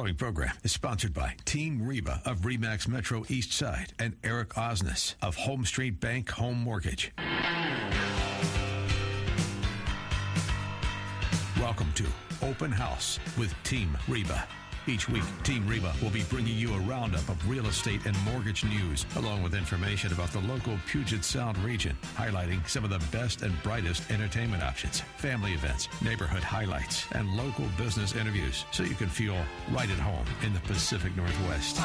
following program is sponsored by Team Reba of Remax Metro East Side and Eric Osnes of HomeStreet Bank Home Mortgage. Welcome to Open House with Team Reba. Each week, Team Reba will be bringing you a roundup of real estate and mortgage news, along with information about the local Puget Sound region, highlighting some of the best and brightest entertainment options, family events, neighborhood highlights, and local business interviews, so you can feel right at home in the Pacific Northwest.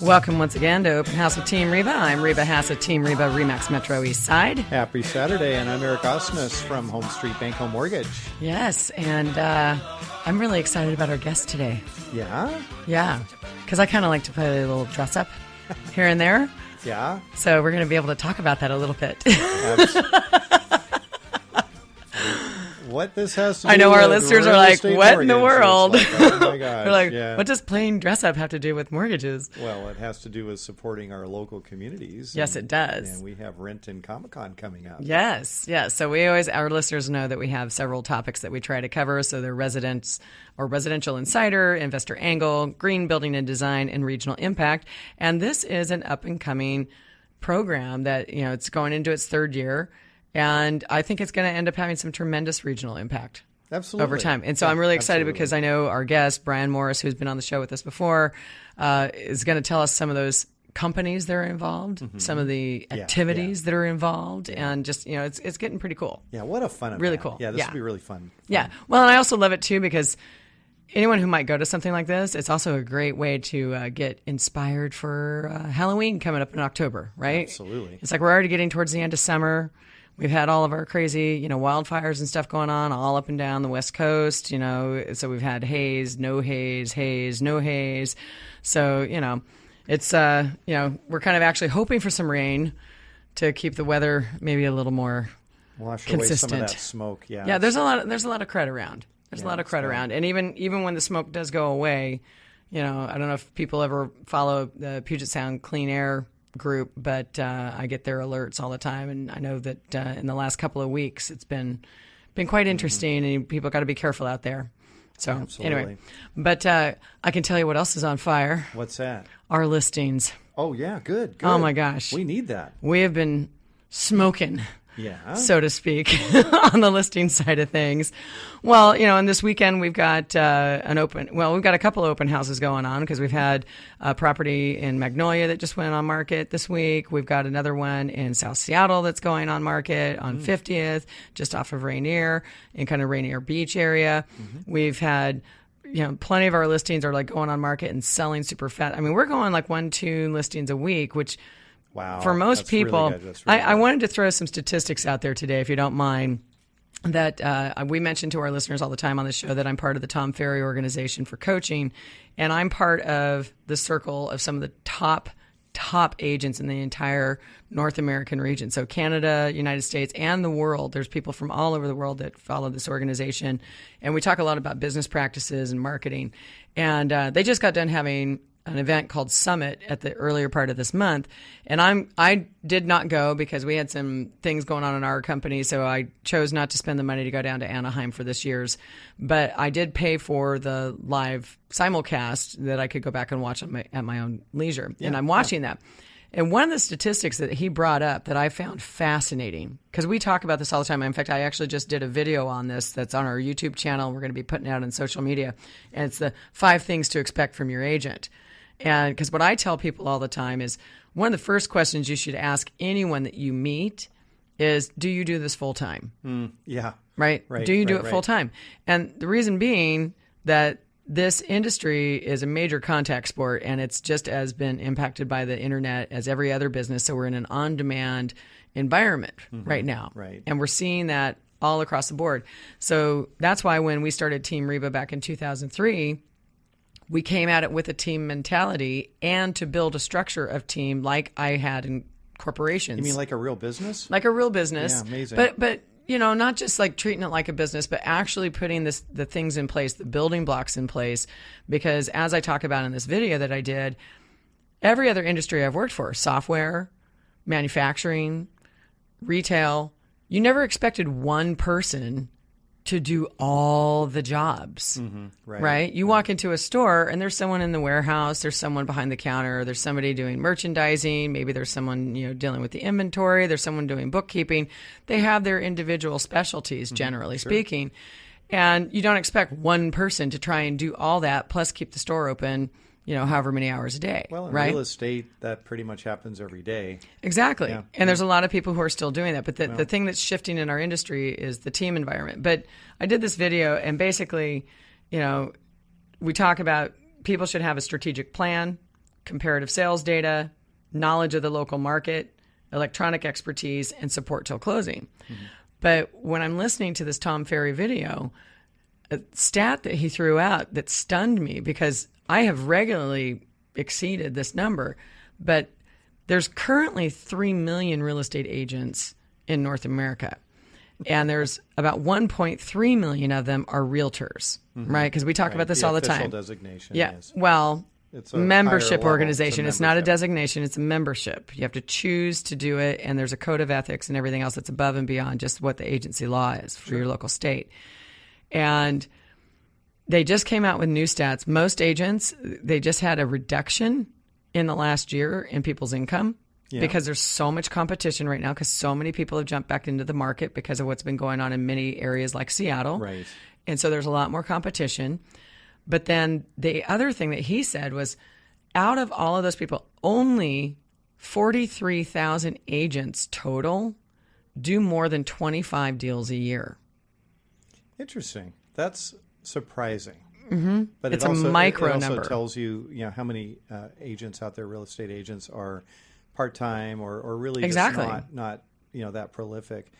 Welcome once again to Open House with Team Reba. I'm Reba Haas of Team Reba Remax Metro East Side. Happy Saturday, and I'm Eric Osnes from Home Street Bank Home Mortgage. Yes, and uh, I'm really excited about our guest today. Yeah? Yeah, because I kind of like to play a little dress up here and there. Yeah? So we're going to be able to talk about that a little bit. what this has to do I know our listeners are like, "What in the world?" Like, oh my gosh. They're like, yeah. "What does plain dress up have to do with mortgages?" Well, it has to do with supporting our local communities. Yes, and- it does. And we have Renton Comic Con coming up. Yes, yes. So we always, our listeners know that we have several topics that we try to cover. So they're residents or residential insider, investor angle, green building and design, and regional impact. And this is an up and coming program that, you know, it's going into its third year. And I think it's going to end up having some tremendous regional impact. Absolutely. over time. And so Yeah, I'm really excited absolutely. because I know our guest, Brian Morris, who's been on the show with us before, uh, is going to tell us some of those companies that are involved, some of the Mm-hmm. yeah. activities that are involved, and just, you know, it's, it's getting pretty cool. Yeah, what a fun event. Really cool. Yeah, this Yeah. will be really fun. Yeah. Well, and I also love it too because anyone who might go to something like this, it's also a great way to uh, get inspired for uh, Halloween coming up in October, right? Absolutely. It's like we're already getting towards the end of summer. We've had all of our crazy, you know, wildfires and stuff going on all up and down the West Coast, you know. So we've had haze, no haze, haze, no haze. So, you know, it's, uh, you know, we're kind of actually hoping for some rain to keep the weather maybe a little more Wash away some of Consistent. that smoke. Yeah. yeah, there's a lot. Of, there's a lot of crud around. There's a lot of crud bad. around, and even even when the smoke does go away, you know, I don't know if people ever follow the Puget Sound Clean Air group, but uh, I get their alerts all the time, and I know that uh, in the last couple of weeks, it's been been quite interesting, and people got to be careful out there. So anyway, but uh, I can tell you what else is on fire: What's that? our listings. Oh, yeah, good. good. Oh, my gosh. We need that. We have been smoking. Yeah. so to speak, on the listing side of things. Well, you know, and this weekend we've got uh, an open, well, we've got a couple of open houses going on because we've had a property in Magnolia that just went on market this week. We've got another one in South Seattle that's going on market on 50th, just off of Rainier, in kind of Rainier Beach area. We've had you know, plenty of our listings are like going on market and selling super fast. I mean, we're going like one, two listings a week, which wow. for most really people, good. Really I, I wanted to throw some statistics out there today, if you don't mind. That uh, we mention to our listeners all the time on the show that I'm part of the Tom Ferry organization for coaching, and I'm part of the circle of some of the top top agents in the entire North American region. So Canada, United States, and the world. There's people from all over the world that follow this organization, and we talk a lot about business practices and marketing. And uh, they just got done having an event called Summit at the earlier part of this month, and I'm I did not go because we had some things going on in our company, so I chose not to spend the money to go down to Anaheim for this year's. But I did pay for the live simulcast that I could go back and watch at my, at my own leisure, and I'm watching that. And one of the statistics that he brought up that I found fascinating, because we talk about this all the time. In fact, I actually just did a video on this that's on our YouTube channel. We're going to be putting out on social media. And it's the five things to expect from your agent. And because what I tell people all the time is one of the first questions you should ask anyone that you meet is, Do you do this full time? Yeah. right? Right, Do you do it right. full time? And the reason being that this industry is a major contact sport and it's just as been impacted by the internet as every other business. So we're in an on demand environment right now. Mm-hmm. Right. And we're seeing that all across the board. So that's why when we started Team Reba back in 2003, we came at it with a team mentality and to build a structure of team like I had in corporations You mean like a real business? like a real business. Yeah, amazing. But but you know, not just like treating it like a business, but actually putting this the things in place, the building blocks in place. Because as I talk about in this video that I did, every other industry I've worked for, software, manufacturing, retail, you never expected one person to do all the jobs. Mm-hmm. right. Right. You walk into a store and there's someone in the warehouse, there's someone behind the counter, there's somebody doing merchandising, maybe there's someone, you know, dealing with the inventory, there's someone doing bookkeeping. They have their individual specialties, mm-hmm. generally speaking. And you don't expect one person to try and do all that plus keep the store open, you know, however many hours a day. Well, in right? real estate, that pretty much happens every day. Exactly. Yeah. And there's a lot of people who are still doing that. But the, the thing that's shifting in our industry is the team environment. But I did this video, and basically, you know, we talk about people should have a strategic plan, comparative sales data, knowledge of the local market, electronic expertise, and support till closing. Mm-hmm. But when I'm listening to this Tom Ferry video, a stat that he threw out that stunned me because I have regularly exceeded this number, but there's currently 3 million real estate agents in North America. And there's about 1.3 million of them are realtors, mm-hmm. right? Because we talk about this the all the time. designation, Yeah. yes. Well, It's a membership organization. It's It's, not a designation, it's a membership. You have to choose to do it, and there's a code of ethics and everything else that's above and beyond just what the agency law is for your local state. And they just came out with new stats. Most agents, they just had a reduction in the last year in people's income because there's so much competition right now because so many people have jumped back into the market because of what's been going on in many areas like Seattle. Right. And so there's a lot more competition. But then the other thing that he said was out of all of those people, only 43,000 agents total do more than 25 deals a year. Interesting. That's surprising. Mm-hmm. But It's it a also, micro it also number. tells you, you know, how many uh, agents out there, real estate agents, are part time or, or really Exactly. just not, not you know that prolific.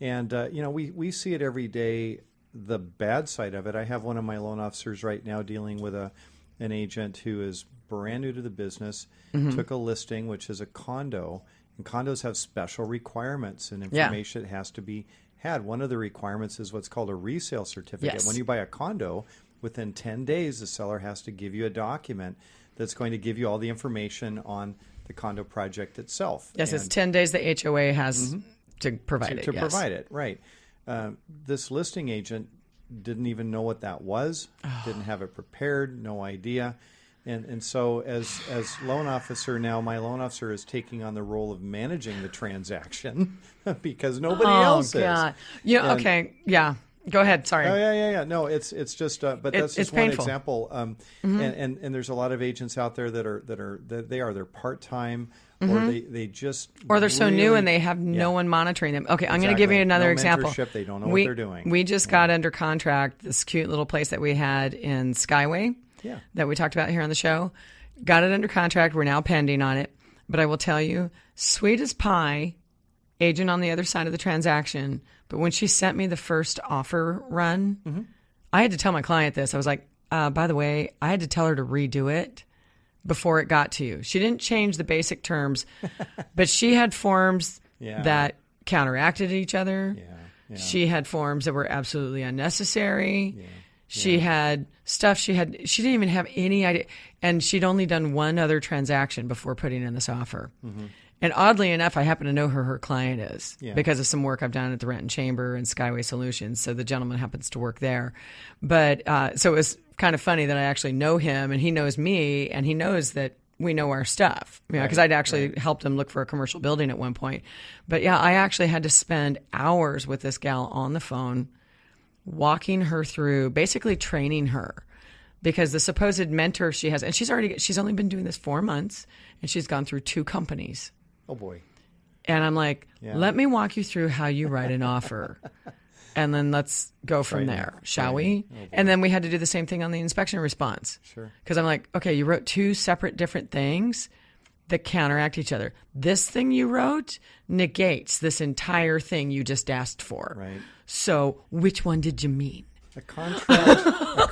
And uh, you know, we we see it every day. The bad side of it. I have one of my loan officers right now dealing with a an agent who is brand new to the business, Mm-hmm. took a listing which is a condo, and condos have special requirements and Yeah. information that has to be had. One of the requirements is what's called a resale certificate. Yes. When you buy a condo, within 10 days, the seller has to give you a document that's going to give you all the information on the condo project itself. Yes, it's 10 days the HOA has to provide to, it. to yes. provide it, right. Um, this listing agent didn't even know what that was, didn't have it prepared, no idea. And, and so as as loan officer now, my loan officer is taking on the role of managing the transaction because nobody Oh, else God. is. Know, And- okay. Yeah. Go ahead. Sorry. Oh yeah, yeah, yeah. No, it's it's just, uh, but that's it's just one painful. Mm-hmm. example. Um, and, and and there's a lot of agents out there that are that are that they are they're part time or they they just Mm-hmm. or they're so new and they have no one monitoring them. Okay, I'm going to give you another No example. They don't know what they're doing. We just got under contract this cute little place that we had in Skyway Yeah. that we talked about here on the show. Got it under contract. We're now pending on it. But I will tell you, sweet as pie, agent on the other side of the transaction. But when she sent me the first offer run, Mm-hmm. I had to tell my client this. I was like, uh, by the way, I had to tell her to redo it before it got to you. She didn't change the basic terms, but she had forms Yeah. that counteracted each other. Yeah, yeah. She had forms that were absolutely unnecessary. She had stuff she had she didn't even have any idea and she'd only done one other transaction before putting in this offer. And oddly enough, I happen to know who her client is Yeah. because of some work I've done at the Renton Chamber and Skyway Solutions. So the gentleman happens to work there. But uh, so it was kind of funny that I actually know him and he knows me and he knows that we know our stuff. You know, because I'd actually helped him look for a commercial building at one point. But yeah, I actually had to spend hours with this gal on the phone, walking her through, basically training her. Because the supposed mentor she has, and she's already, she's only been doing this four months, and she's gone through two companies. Oh boy. And I'm like, Yeah. let me walk you through how you write an offer. And then let's go from Frightening. there, shall Frightening. we? Oh, and then we had to do the same thing on the inspection response. Sure. Because I'm like, okay, you wrote two separate different things that counteract each other. This thing you wrote negates this entire thing you just asked for. Right. So which one did you mean? A contract,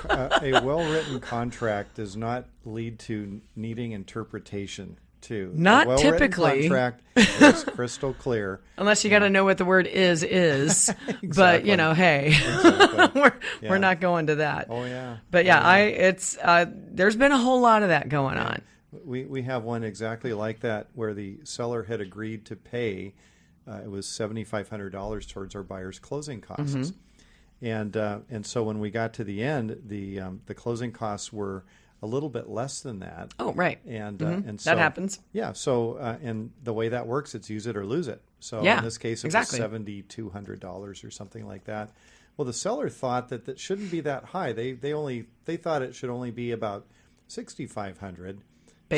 a, a well-written contract does not lead to needing interpretation. Too. Not typically. a well-written typically. Contract is crystal clear. Unless you got to know what the word is is. exactly. But you know, hey, Exactly. we're Yeah. we're not going to that. Oh yeah. But yeah, I it's uh, there's been a whole lot of that going on. We, we have one exactly like that where the seller had agreed to pay, uh, it was $7,500 towards our buyer's closing costs. Mm-hmm. And, uh, and so when we got to the end, the, um, the closing costs were a little bit less than that. Oh, right. And, uh, mm-hmm. uh, and so, that happens. Yeah. So, uh, and the way that works, it's use it or lose it. So yeah, in this case, it exactly. was $7,200 or something like that. Well, the seller thought that that shouldn't be that high. They, they only, they thought it should only be about 6,500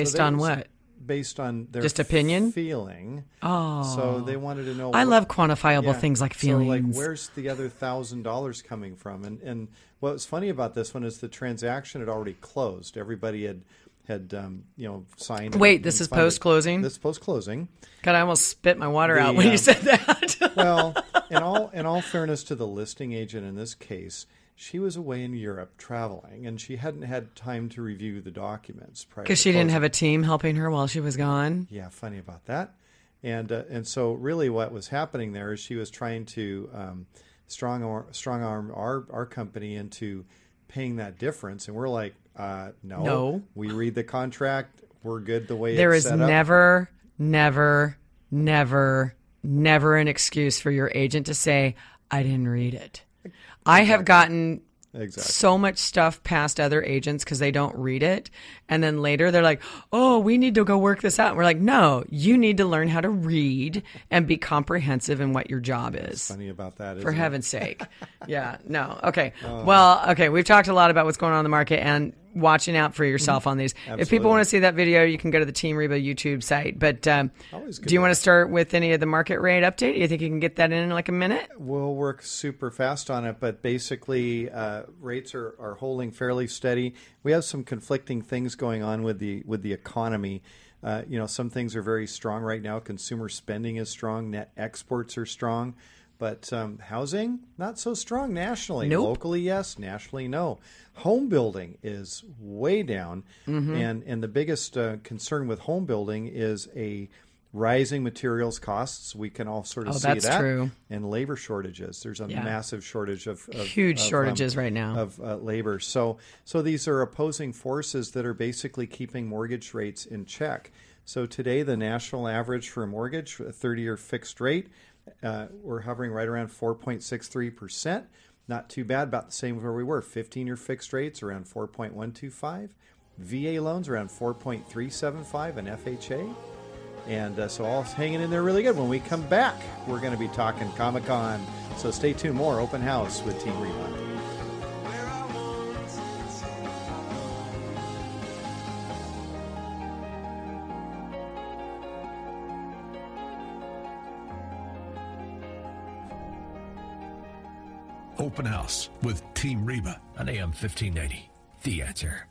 Based so on what? Based on their just opinion, feeling. Oh, so they wanted to know. I what, love quantifiable yeah. things like feelings. So like, where's the other thousand dollars coming from? And and what was funny about this one is the transaction had already closed. Everybody had had um, you know signed. Wait, this is post closing. This post closing. God, I almost spit my water the, out when um, you said that. well, in all in all fairness to the listing agent in this case, she was away in Europe traveling, and she hadn't had time to review the documents prior. Because she didn't have a team helping her while she was gone. Yeah, funny about that. And uh, and so really, what was happening there is she was trying to um, strong arm, strong arm our our company into paying that difference, and we're like, uh, no, No. we read the contract, we're good the way There it's is set up. There is never, never, never, never an excuse for your agent to say, I didn't read it. I have gotten exactly. so much stuff past other agents because they don't read it. And then later they're like, oh, we need to go work this out. And we're like, no, you need to learn how to read and be comprehensive in what your job is. Funny about that, For isn't it? heaven's sake. Yeah, no. Okay. Oh. Well, okay. We've talked a lot about what's going on in the market and watching out for yourself on these. If people Mm-hmm. Want to see that video, you can go to the Team Reba YouTube site. But um, do you want to start with any of the market rate update? Do you think you can get that in in like a minute? We'll work super fast on it, but basically, uh, rates are, are holding fairly steady. We have some conflicting things going on with the with the economy. Uh, you know, some things are very strong right now. Consumer spending is strong. Net exports are strong, but um, housing not so strong nationally. Nope. Locally, yes. Nationally, no. Home building is way down, Mm-hmm. and and the biggest uh, concern with home building is a rising materials costs. We can all sort of Oh, see that's that true. and labor shortages. There's a Yeah. massive shortage of, of Huge of, um, shortages right now. of uh, labor. So so these are opposing forces that are basically keeping mortgage rates in check. So today the national average for a mortgage, a 30-year fixed rate, uh, we're hovering right around 4.63 percent. Not too bad, about the same where we were. 15-year fixed rates around 4.125. VA loans around 4.375 and FHA. And uh, so all hanging in there really good. When we come back, we're going to be talking Comic Con. So stay tuned. More open house with Team Reba. Open House with Team Reba on AM 1590. The answer.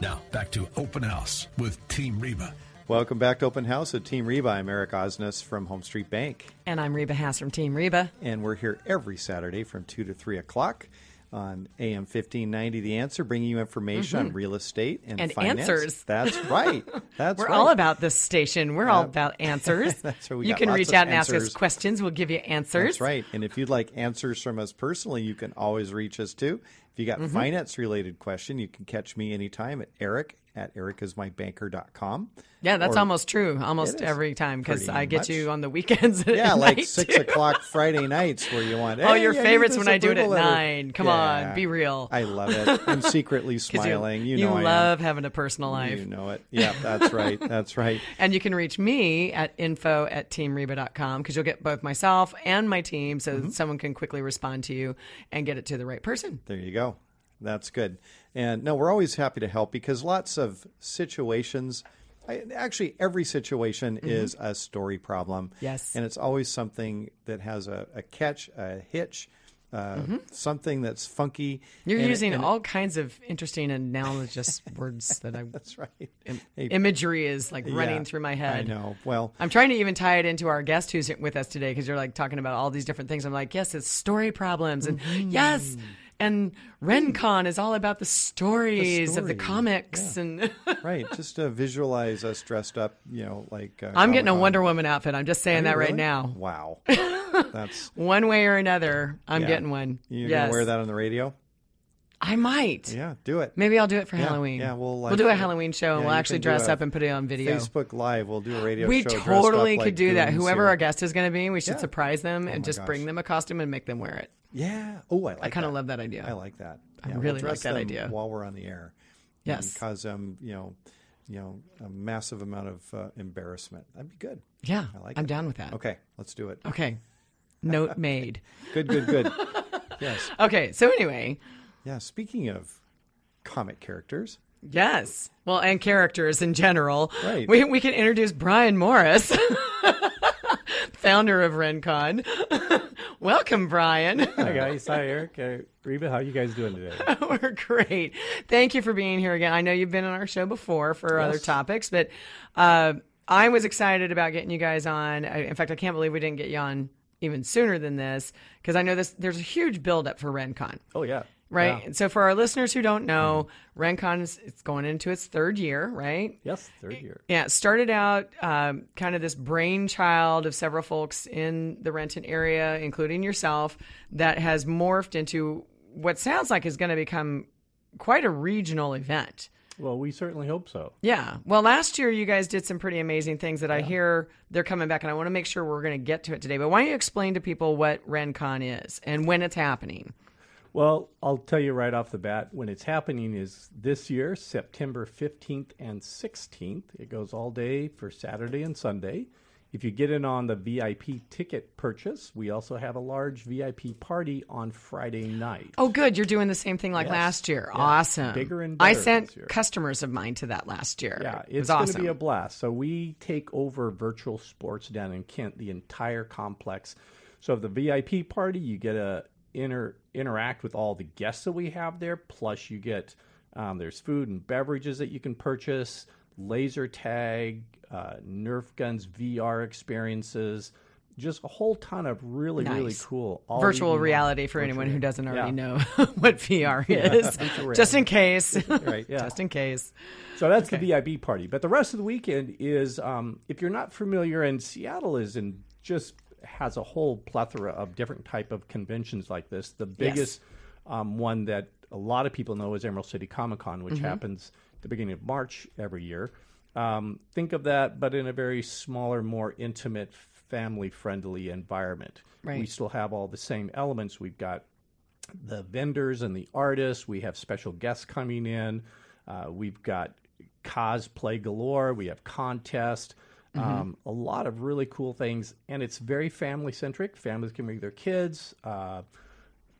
Now, back to Open House with Team Reba. Welcome back to Open House with Team Reba. I'm Eric Osnes from HomeStreet Bank, And I'm Reba Haas from Team Reba. and we're here every Saturday from 2 to 3 o'clock on AM 1590 The Answer, bringing you information on real estate and, Mm-hmm. And finance. answers. That's right. That's We're right. all about this station. We're all about answers. That's right. We you can reach out and ask us questions. We'll give you answers. That's right. And if you'd like answers from us personally, you can always reach us too. If you got Mm-hmm. finance related question, you can catch me anytime at Eric at ericasmybanker.com. Yeah, that's Or- almost true. Almost every time because I get much. you on the weekends. Yeah, like six too. o'clock Friday nights where you want. Oh, your I favorites when I do it at letter." nine. Come Yeah. on, be real. I love it. I'm secretly smiling. You, you know I am. love having a personal life. You know it. Yeah, that's right. That's right. And you can reach me at info at teamreba.com because you'll get both myself and my team so Mm-hmm. that someone can quickly respond to you and get it to the right person. There you go. That's good. And no, we're always happy to help because lots of situations, I, actually, every situation is a story problem. Mm-hmm. Yes. And it's always something that has a, a catch, a hitch, uh, something that's funky. Mm-hmm. You're And- using and- all kinds of interesting analogous words that I That's right. Hey, imagery is like running yeah, through my head. I know. Well, I'm trying to even tie it into our guest who's with us today because you're like talking about all these different things. I'm like, yes, it's story problems, and Mm-hmm. yes, and RenCon is all about the stories of the story, comics, and right. Just to visualize us dressed up, you know, like. Uh, I'm getting a Wonder Woman outfit. I'm just saying you that right now. Wow. That's. One way or another, I'm Yeah. getting one. You're yes. gonna wear that on the radio? I might. Yeah, do it. Maybe I'll do it for Yeah, Halloween. yeah, we'll we'll do a. Halloween show. Yeah, and we'll actually dress up and put it on video. Facebook Live. We'll do a radio we totally up could like do that. Whoever our guest is going to be, we should Yeah. surprise them and my just bring them a costume and make them wear it. Yeah. Oh, I like. I kind of love that idea. I like that. I Yeah, we'll really like that idea. While we're on the air. Yes. Cause them, you know, you know, a massive amount of uh, embarrassment. That'd be good. yeah, I like I'm it. down with that. Okay, let's do it. Okay. Note made. Good, good, good. yes. Okay, so anyway, Yeah. Speaking of comic characters, yes. Well, and characters in general. Right. We, we can introduce Brian Morris, founder of RenCon. Welcome, Brian. Hi guys, hi Eric, uh, Reba. How are you guys doing today? We're great. Thank you for being here again. I know you've been on our show before for other topics, but uh, I was excited about getting you guys on. I, in fact, I can't believe we didn't get you on even sooner than this because I know this. There's a huge buildup for RenCon. Oh yeah, Right. Yeah. So for our listeners who don't know, RenCon is it's going into its third year, right? Yes, third year. Yeah, it started out um, kind of this brainchild of several folks in the Renton area, including yourself, that has morphed into what sounds like is going to become quite a regional event. Well, we certainly hope so. Yeah. Well, last year you guys did some pretty amazing things that I hear they're coming back, and I want to make sure we're going to get to it today. But why don't you explain to people what RenCon is and when it's happening? Well, I'll tell you right off the bat when it's happening is this year, September 15th and 16th. It goes all day for Saturday and Sunday. If you get in on the VIP ticket purchase, we also have a large VIP party on Friday night. Oh, good. You're doing the same thing like Yes. last year. Yeah. Awesome. Bigger and I sent customers of mine to that last year. Yeah, it it's going to be a blast. So we take over virtual sports down in Kent, the entire complex. So the VIP party, you get to inter interact with all the guests that we have there. Plus, you get um, there's food and beverages that you can purchase, laser tag, uh, Nerf guns, VR experiences. Just a whole ton of really, really cool all Virtual reality for anyone who doesn't already Yeah. know what VR is. virtual Just in case. right? Yeah. Just in case. So that's the VIP party. But the rest of the weekend is, um, if you're not familiar, and Seattle is in just has a whole plethora of different type of conventions like this. The biggest um, one that a lot of people know is Emerald City Comic Con, which happens at the beginning of March every year. Um, think of that, but in a very smaller, more intimate, family-friendly environment. Right. We still have all the same elements. We've got the vendors and the artists. We have special guests coming in. Uh, we've got cosplay galore. We have contest. Um, a lot of really cool things, and it's very family centric. Families can bring their kids. Uh,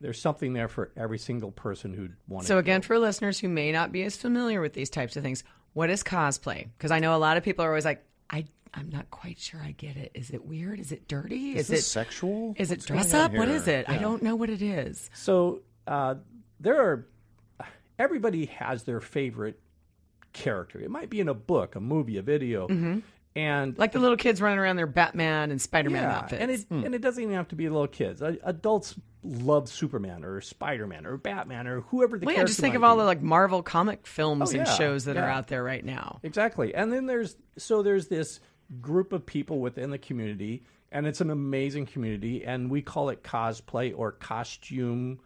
there's something there for every single person who'd want So again, for listeners who may not be as familiar with these types of things, what is cosplay? Because I know a lot of people are always like, I, I'm not quite sure I get it. Is it weird? Is it dirty? Is, Is, it sexual? is it What's going dress up? What is it? I don't know what it is. So uh, there are. Everybody has their favorite character. It might be in a book, a movie, a video, and Like the little kids running around their Batman and Spider Man outfits. And it, and it doesn't even have to be little kids. Uh, Adults love Superman or Spider Man or Batman or whoever the well, yeah, just think of all be. the like Marvel comic films Oh, and yeah, shows that are out there right now. Exactly. And then there's so there's this group of people within the community and it's an amazing community and we call it cosplay or costume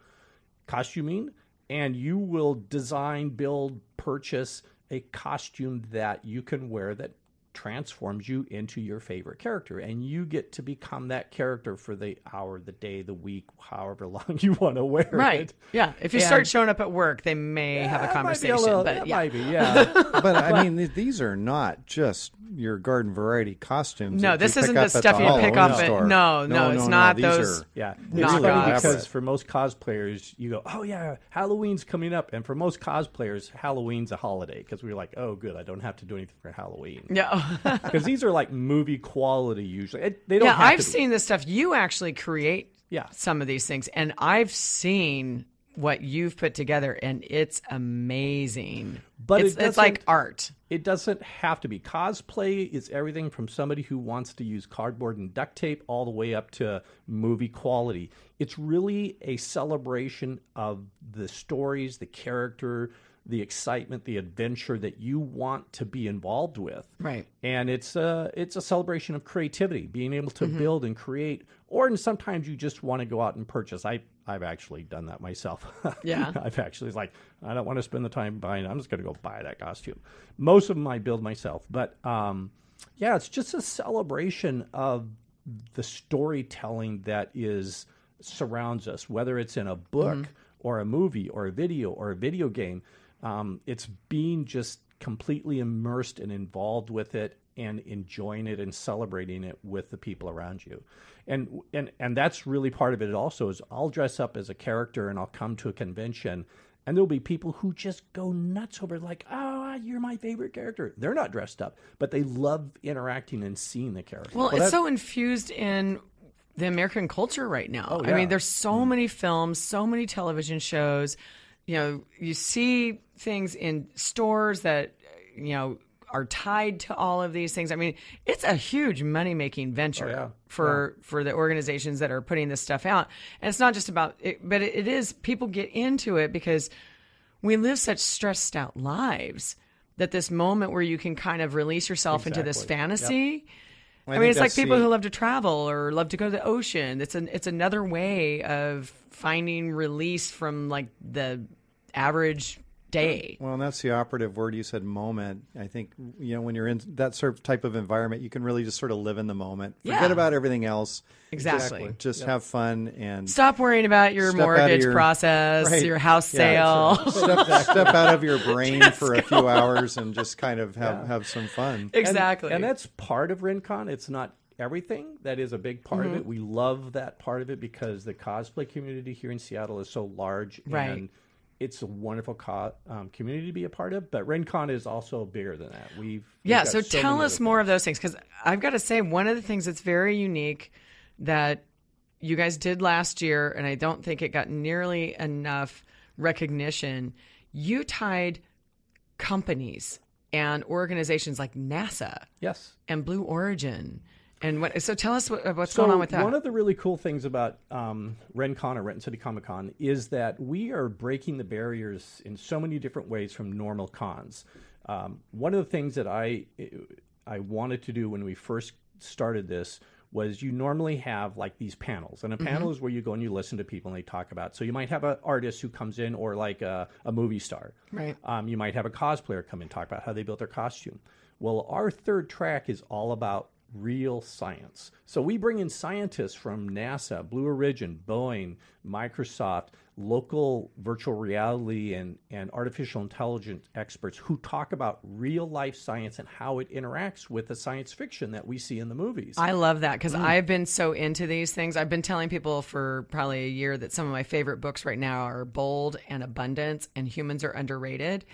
costuming and you will design, build, purchase a costume that you can wear that transforms you into your favorite character and you get to become that character for the hour, the day, the week, however long you want to wear Right. it. Yeah. If you And- start showing up at work, they may have a That might be conversation. little- but that yeah. might be, yeah. but I mean, these are not just your garden variety costumes. No, this isn't the up at stuff you pick Halloween off at- store. no, no, it's not These those- are- Yeah, it's funny because for most cosplayers, you go, "Oh yeah, Halloween's coming up," and for most cosplayers, Halloween's a holiday because we're like, "Oh, good, I don't have to do anything for Halloween." Yeah. Because these are like movie quality usually. It- they don't. yeah, I've seen this stuff. You actually create Yeah. some of these things, and I've seen what you've put together, and it's amazing. But it's, it it's like art. It doesn't have to be. Cosplay It's everything from somebody who wants to use cardboard and duct tape all the way up to movie quality. It's really a celebration of the stories, the character, the excitement, the adventure that you want to be involved with. Right. And it's a it's a celebration of creativity, being able to build and create or and sometimes you just want to go out and purchase. I I've actually done that myself. Yeah. I've actually like I don't want to spend the time buying. I'm just going to go buy that costume. Most of them I build myself, but um, yeah, it's just a celebration of the storytelling that is surrounds us, whether it's in a book or a movie or a video or a video game. Um, it's being just completely immersed and involved with it and enjoying it and celebrating it with the people around you. And and and that's really part of it also is I'll dress up as a character and I'll come to a convention and there'll be people who just go nuts over it, like, oh, you're my favorite character. They're not dressed up, but they love interacting and seeing the character. Well, it's that- so infused in the American culture right now. I Oh, yeah. Mm. mean, there's so many films, so many television shows. You know, you see things in stores that, you know, are tied to all of these things. I mean, it's a huge money making venture Oh, yeah. for for the organizations that are putting this stuff out. And it's not just about it, but it, is people get into it because we live such stressed out lives that this moment where you can kind of release yourself into this fantasy. Yep. Fantasy. I, mean, it's like people the- who love to travel or love to go to the ocean. It's an it's another way of finding release from like the average day. Well, and that's the operative word you said moment. I think you know when you're in that sort of type of environment, you can really just sort of live in the moment. Forget Yeah. about everything else. Exactly. Just have fun and Stop worrying about your Step out of mortgage your- process, Right. your house Yeah, sale. step, step out of your brain for a few hours and just kind of have, have some fun. And- exactly. And, that's part of RenCon. It's not everything. That is a big part Mm-hmm. of it. We love that part of it because the cosplay community here in Seattle is so large. Right. And it's a wonderful co- um, community to be a part of. But RenCon is also bigger than that. We've, we've yeah so, so tell us more of those things because i've got to say one of the things that's very unique that you guys did last year and i don't think it got nearly enough recognition you tied companies and organizations like nasa Yes. and blue origin and what so tell us what, what's So going on with that One of the really cool things about um, RenCon or Renton City Comic Con is that we are breaking the barriers in so many different ways from normal cons. Um, one of the things that I I wanted to do when we first started this was you normally have like these panels, and a panel is where you go and you listen to people and they talk about. So you might have an artist who comes in, or like a, a movie star. Right. Um, you might have a cosplayer come and talk about how they built their costume. Well, our third track is all about real science. So we bring in scientists from NASA, Blue Origin, Boeing, Microsoft, local virtual reality and, and artificial intelligence experts who talk about real life science and how it interacts with the science fiction that we see in the movies. I love that Mm. because I've been so into these things. I've been telling people for probably a year that some of my favorite books right now are Bold and Abundance and Humans Are Underrated.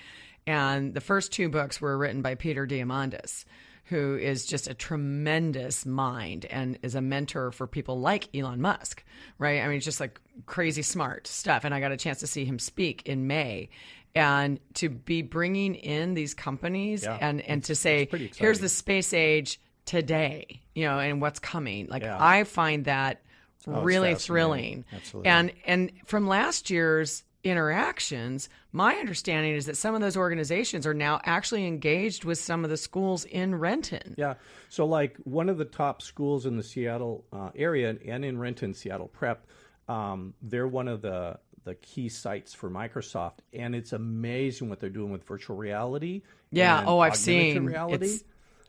And the first two books were written by Peter Diamandis, who is just a tremendous mind and is a mentor for people like Elon Musk, right? I mean, just like crazy smart stuff. And I got a chance to see him speak in May. And to be bringing in these companies Yeah, and, and to say, here's the space age today, you know, and what's coming. Like Yeah. I find that Oh, really thrilling. Absolutely. And and from last year's interactions, my understanding is that some of those organizations are now actually engaged with some of the schools in Renton. Yeah. So, like one of the top schools in the Seattle uh, area and in Renton, Seattle Prep, um, they're one of the the key sites for Microsoft, and it's amazing what they're doing with virtual reality. Yeah. Oh, I've seen. reality. It's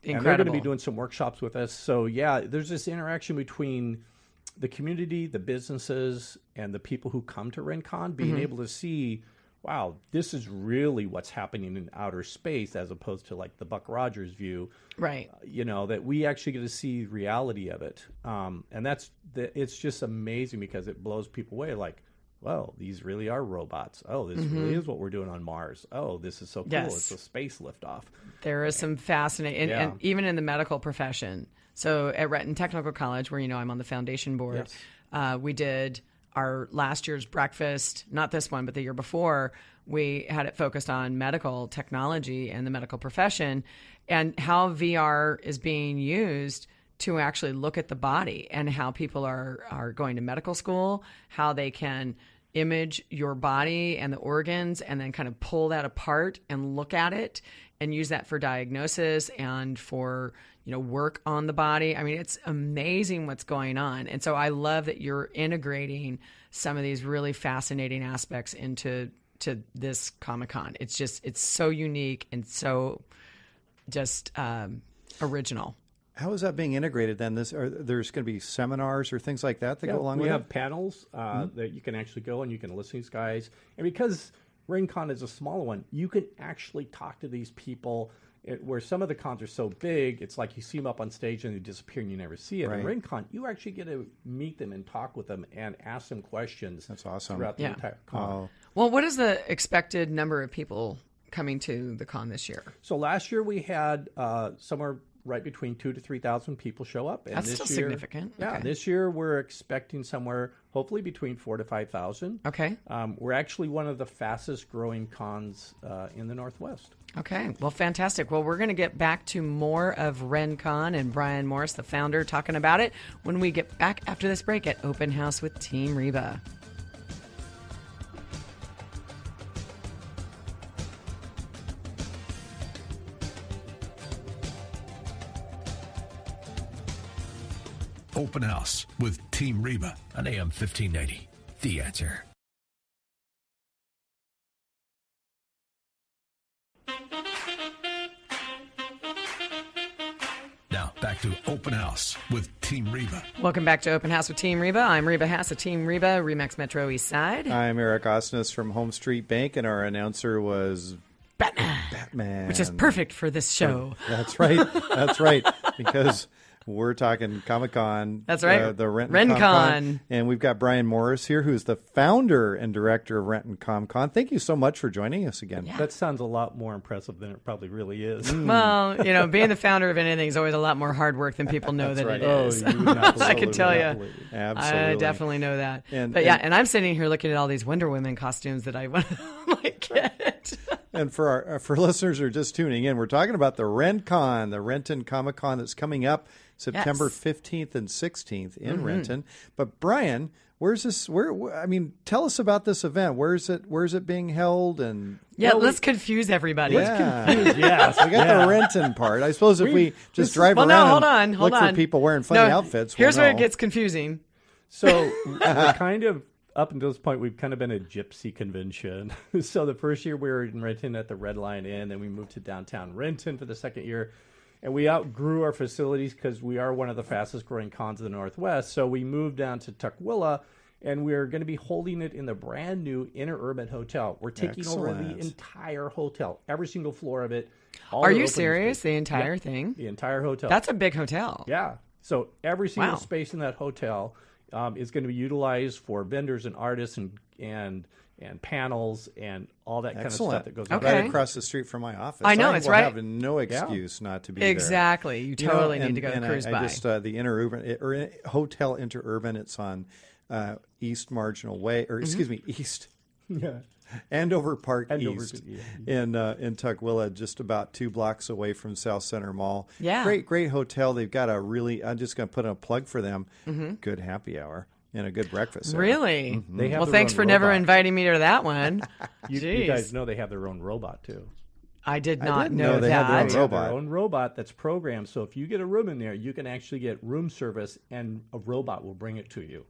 And they're going to be doing some workshops with us. So yeah, there's this interaction between the community, the businesses, and the people who come to RenCon, being Mm-hmm. able to see, wow, this is really what's happening in outer space, as opposed to like the Buck Rogers view right. you know that we actually get to see reality of it um, and that's the, it's just amazing because it blows people away like well these really are robots oh this really is what we're doing on mars oh this is so cool Mm-hmm. Yes. it's a space liftoff There is some fascinating, and, Yeah. and even in the medical profession. So at Renton Technical College, where you know I'm on the foundation board, Yes. uh, we did our last year's breakfast. Not this one, but the year before. We had it focused on medical technology and the medical profession, and how VR is being used to actually look at the body and how people are are going to medical school, how they can image your body and the organs and then kind of pull that apart and look at it and use that for diagnosis and for you know, work on the body. I mean, it's amazing what's going on. And so I love that you're integrating some of these really fascinating aspects into to this Comic Con. It's just it's so unique and so just um, original. How is that being integrated then? This are there's going to be seminars or things like that that Yeah, go along we with it? We have panels uh, that you can actually go and you can listen to these guys. And because RenCon is a smaller one, you can actually talk to these people. It, where some of the cons are so big, it's like you see them up on stage and they disappear and you never see it. Right. In RenCon, you actually get to meet them and talk with them and ask them questions. That's awesome. Throughout the Yeah. entire con. Oh, Well, what is the expected number of people coming to the con this year? So last year we had uh, somewhere right between two to three thousand people show up. And That's this still year, significant. Yeah, Okay. this year we're expecting somewhere hopefully between four to five thousand. Okay. Um, we're actually one of the fastest growing cons uh, in the Northwest. Okay, well, fantastic. Well, we're going to get back to more of RenCon and Brian Morris, the founder, talking about it when we get back after this break at Open House with Team Reba. Open House with Team Reba on AM 1590. The answer. To Open House with Team Reba. Welcome back to Open House with Team Reba. I'm Reba Haas of Team Reba, Remax Metro East Side. I'm Eric Osnes from HomeStreet Bank, and our announcer was Batman, Batman, which is perfect for this show. That's right. That's right. Because we're talking Comic Con. That's right. Uh, the Renton RenCon. ComCon. And we've got Brian Morris here, who's the founder and director of Renton Comic ComCon. Thank you so much for joining us again. That sounds a lot more impressive than it probably really is. Well, you know, being the founder of anything is always a lot more hard work than people know that right. it Oh, is. you would not I can tell you. Absolutely. I definitely know that. And- but yeah, and- and I'm sitting here looking at all these Wonder Woman costumes that I want to like get. And for our for listeners who are just tuning in, we're talking about the RenCon, the Renton Comic Con that's coming up September Yes. Mm-hmm. 15th and 16th in Renton. But Brian, where's this? Where, where? I mean, tell us about this event. Where's it? Where's it being held? And Yeah, let's confuse everybody. yeah, yes. we got the Renton part. I suppose if we just drive Well, around no, hold on, hold look on. for people wearing funny No, outfits, Here's we'll where it gets confusing. So we're kind of up until this point, we've kind of been a gypsy convention. so the first year we were in Renton at the Red Lion Inn, then we moved to downtown Renton for the second year, and we outgrew our facilities because we are one of the fastest growing cons in the Northwest. So we moved down to Tukwila, and we're going to be holding it in the brand new Interurban Hotel. We're taking over the entire hotel, every single floor of it. all Are you serious? space. The entire thing? The entire hotel. That's a big hotel. Yeah. So every single Wow. space in that hotel um, is going to be utilized for vendors and artists and and and panels and all that kind of stuff that goes Okay. on. Right across the street from my office. I know, I it's will right- have no excuse not to be there. Exactly. You You know, totally need and- to go and cruise I, by. I just uh, the interurban or in- hotel interurban. It's on uh, East Marginal Way, Mm-hmm. or excuse me, East Yeah. Andover Park Andover, East yeah. in uh, in Tukwila, just about two blocks away from Southcenter Mall. Yeah. great, great hotel. They've got a really. I'm just going to put in a plug for them. Mm-hmm. Good happy hour and a good breakfast. hour. really? Mm-hmm. They have Well, thanks own for never inviting me to that one. You, you guys know they have their own robot too. I did not didn't know, know they had their own that. They have robot. their own robot that's programmed. So if you get a room in there, you can actually get room service, and a robot will bring it to you.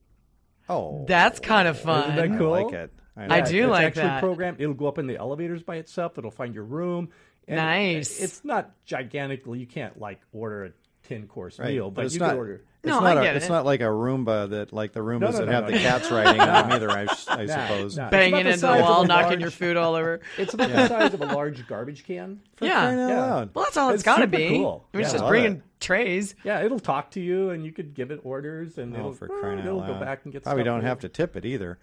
Oh, That's kind of fun. that I cool? like it. I, I like do it's like actually that. programmed. It'll go up in the elevators by itself. It'll find your room. And Nice. It's not gigantically. You can't like order a ten course Right. meal, but, it's you not, can order. It's No, not I a- get It's it. not like a Roomba that, like the Roombas no, that no, have no. the cats riding on them either. I, I suppose. nah. It's Banging about the into the wall, a knocking large- your food all over. It's about the size of a large garbage can. yeah. Yeah. Well, that's all it's It's got to be. cool. I mean, it's just Love bringing it. trays. Yeah, it'll talk to you, and you could give it orders, and Oh, it'll, for crying it'll go back and get. Probably stuff don't have to tip it either.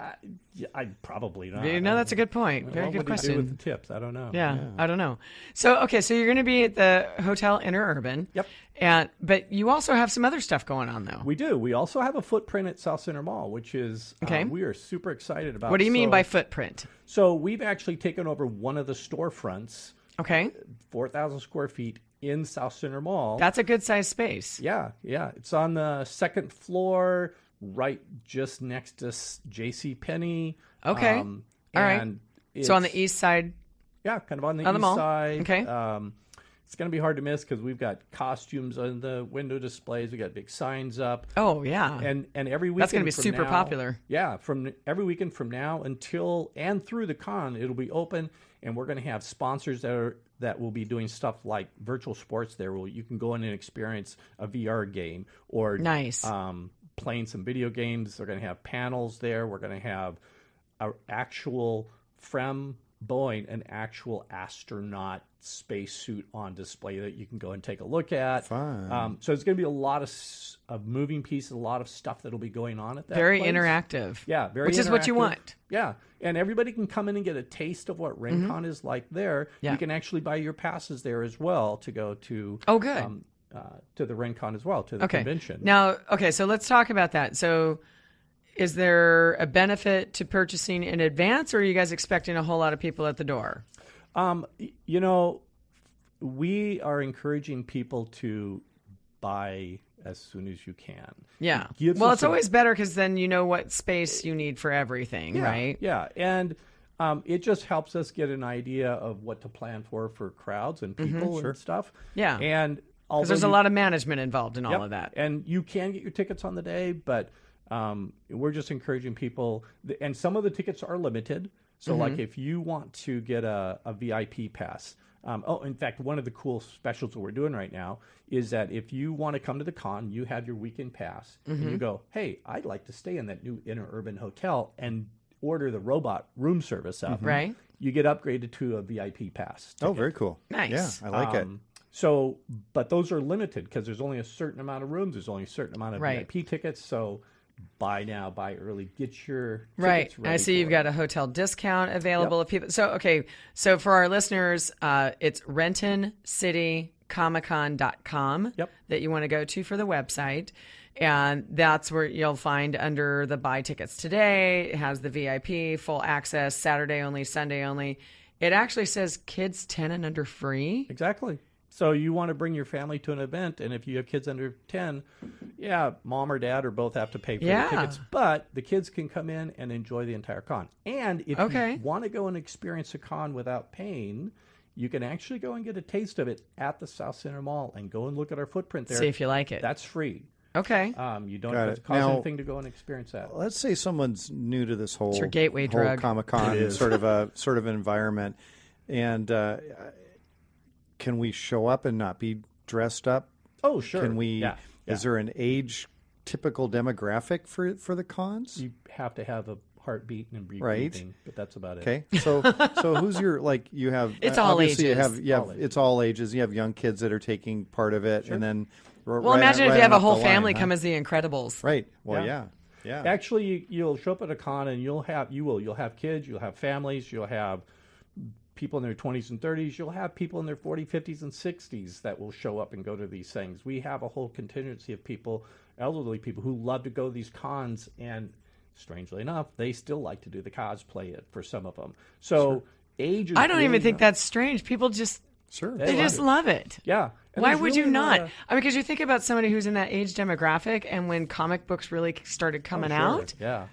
I, yeah, I probably not. You know, that's a good point. What Very would good question. with the tips? I don't know. Yeah, I don't know. So okay, so you're going to be at the Hotel Interurban. Yep. And but you also have some other stuff going on though. We do. We also have a footprint at Southcenter Mall, which is uh, Okay. we are super excited about. what do you mean by footprint? So we've actually taken over one of the storefronts, Okay, four thousand square feet in Southcenter Mall. that's a good sized space. yeah, yeah. It's on the second floor, right just next to J.C. Penney. Okay. Um, All right. So on the east side. Yeah, kind of on the Of the mall. side. Okay. Um, it's going to be hard to miss because we've got costumes on the window displays. We got big signs up. Oh yeah. And and every weekend That's gonna be super now- popular. Yeah, from every weekend from now until and through the con, it'll be open, and we're going to have sponsors that are that will be doing stuff like virtual sports. There, where you can go in and experience a VR game or Nice. um, playing some video games. They're going to have panels there. We're going to have an actual from Boeing, an actual astronaut spacesuit on display that you can go and take a look at. Fun. Um, so it's going to be a lot of, of moving pieces, a lot of stuff that'll be going on at that. Very place. interactive. Yeah, very Which is what you want. Yeah, and everybody can come in and get a taste of what RenCon is like there. Mm-hmm. Yeah. You can actually buy your passes there as well to go to. Oh, good. Um, uh, to the RenCon as well, to the okay. convention. Now, okay, so let's talk about that. So, is there a benefit to purchasing in advance, or are you guys expecting a whole lot of people at the door? Um, you know, we are encouraging people to buy as soon as you can. Yeah. gives Well, it's a- always better because then you know what space you need for everything, Yeah, right? Yeah, and um, it just helps us get an idea of what to plan for for crowds and people and stuff. Mm-hmm. Yeah. and Because although there's a lot of management involved in all of that. And you can get your tickets on the day, but um, we're just encouraging people. And some of the tickets are limited. So, like, Mm-hmm. if you want to get a, a VIP pass, um, oh, in fact, one of the cool specials that we're doing right now is that if you want to come to the con, you have your weekend pass, and Mm-hmm. you go, hey, I'd like to stay in that new Interurban hotel and order the robot room service up. Right. You get upgraded to a VIP pass. Oh, very cool. Nice. Yeah, I like it. Um, So, but those are limited because there's only a certain amount of rooms. There's only a certain amount of Right. VIP tickets. So, buy now, buy early. Get your Right. I see you've it. got a hotel discount available if people. So, okay. So, for our listeners, uh, it's RentonCityComicCon.com Yep. that you want to go to for the website. And that's where you'll find under the buy tickets today. It has the VIP, full access, Saturday only, Sunday only. It actually says kids 10 and under free. exactly. So you want to bring your family to an event, and if you have kids under ten, yeah, mom or dad or both have to pay for Yeah. the tickets. But the kids can come in and enjoy the entire con. And if Okay. you want to go and experience a con without paying, you can actually go and get a taste of it at the Southcenter Mall and go and look at our footprint there. See if you like it. That's free. Okay. Um, you don't Got have to cost Now- anything to go and experience that. Let's say someone's new to this whole your gateway whole drug. Comic Con sort of a sort of an environment, and uh, can we show up and not be dressed up? Oh, sure. Can we? Yeah. Is there an age typical demographic for for the cons? You have to have a heartbeat and breathing, Right. but that's about it. Okay, so so who's your like? You have It's uh, all obviously You ages. have you have All ages. it's all ages. You have young kids that are taking part of it, and then r- well, right- imagine if you have a whole family line, huh? come as the Incredibles. Right. Well, Yeah. yeah, yeah. Actually, you, you'll show up at a con and you'll have you will you'll have kids, you'll have families, you'll have people in their 20s and 30s, you'll have people in their 40s, 50s, and 60s that will show up and go to these things. We have a whole contingency of people, elderly people, who love to go to these cons, and strangely enough, they still like to do the cosplay it for some of them. So age is I don't really even think not- that's strange. People just Sure. they love just it. love it. yeah. And Why there's would you not? a- I mean, because you think about somebody who's in that age demographic, and when comic books really started coming oh, Sure. out, Yeah.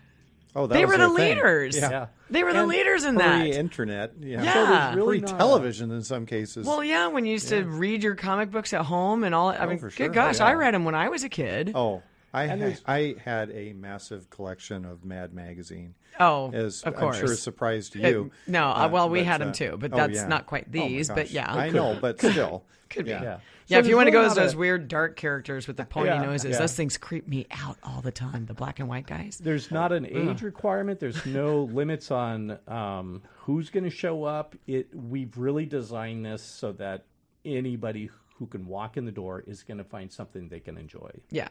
Oh, that they was were the their thing. leaders. Yeah. Yeah. They were the leaders in that. Pre-internet. Yeah. Yeah. So there's really not Pre-television in some cases. Well, yeah, when you used to read your comic books at home and all. I oh, mean, for good sure. gosh, Yeah. I read them when I was a kid. oh, I And ha- I had a massive collection of Mad magazine. Oh, As of I'm course. sure a surprise to Uh, you. no, uh, well, we but, had 'em uh, too, but oh, that's yeah. not quite Oh these, but yeah. I know, but still. Could be. Yeah. Yeah. Yeah, So if you want to go as those a- weird dark characters with the pointy Yeah, noises, yeah. those things creep me out all the time. The black and white guys. There's not an age requirement. There's no limits on um, who's going to show up. It we've really designed this so that anybody who can walk in the door is going to find something they can enjoy. Yeah.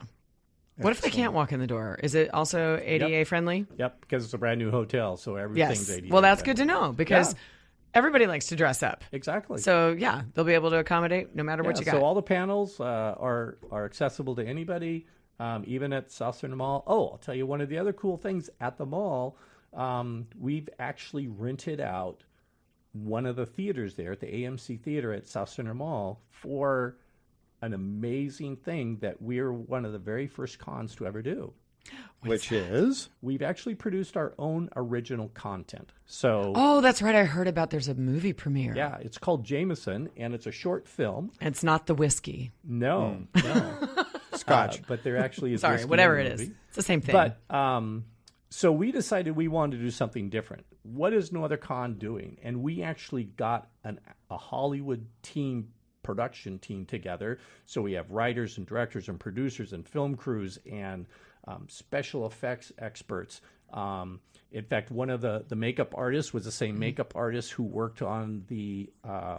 What if they can't walk in the door? Is it also ADA friendly? Yep, because it's a brand new hotel, so everything's Yes. ADA Well, that's good to know because Yeah. everybody likes to dress up. Exactly. So yeah, they'll be able to accommodate no matter what Yeah, you got. So all the panels uh, are are accessible to anybody, um, even at Southcenter Mall. Oh, I'll tell you one of the other cool things at the mall. Um, we've actually rented out one of the theaters there at the AMC Theater at Southcenter Mall for an amazing thing that we're one of the very first cons to ever do. which is We've actually produced our own original content. So, Oh, that's right. I heard about there's a movie premiere. yeah, it's called Jameson, and it's a short film. It's not the whiskey. No, Hmm. no. Scotch. Uh, but there actually is. Sorry, whatever it is. It's the same thing. But um, so we decided we wanted to do something different. What is No Other Con doing? And we actually got an, a Hollywood team production team together. So we have writers and directors and producers and film crews and um, special effects experts. Um, in fact, one of the, the makeup artists was the Mm-hmm. same makeup artist who worked on the uh,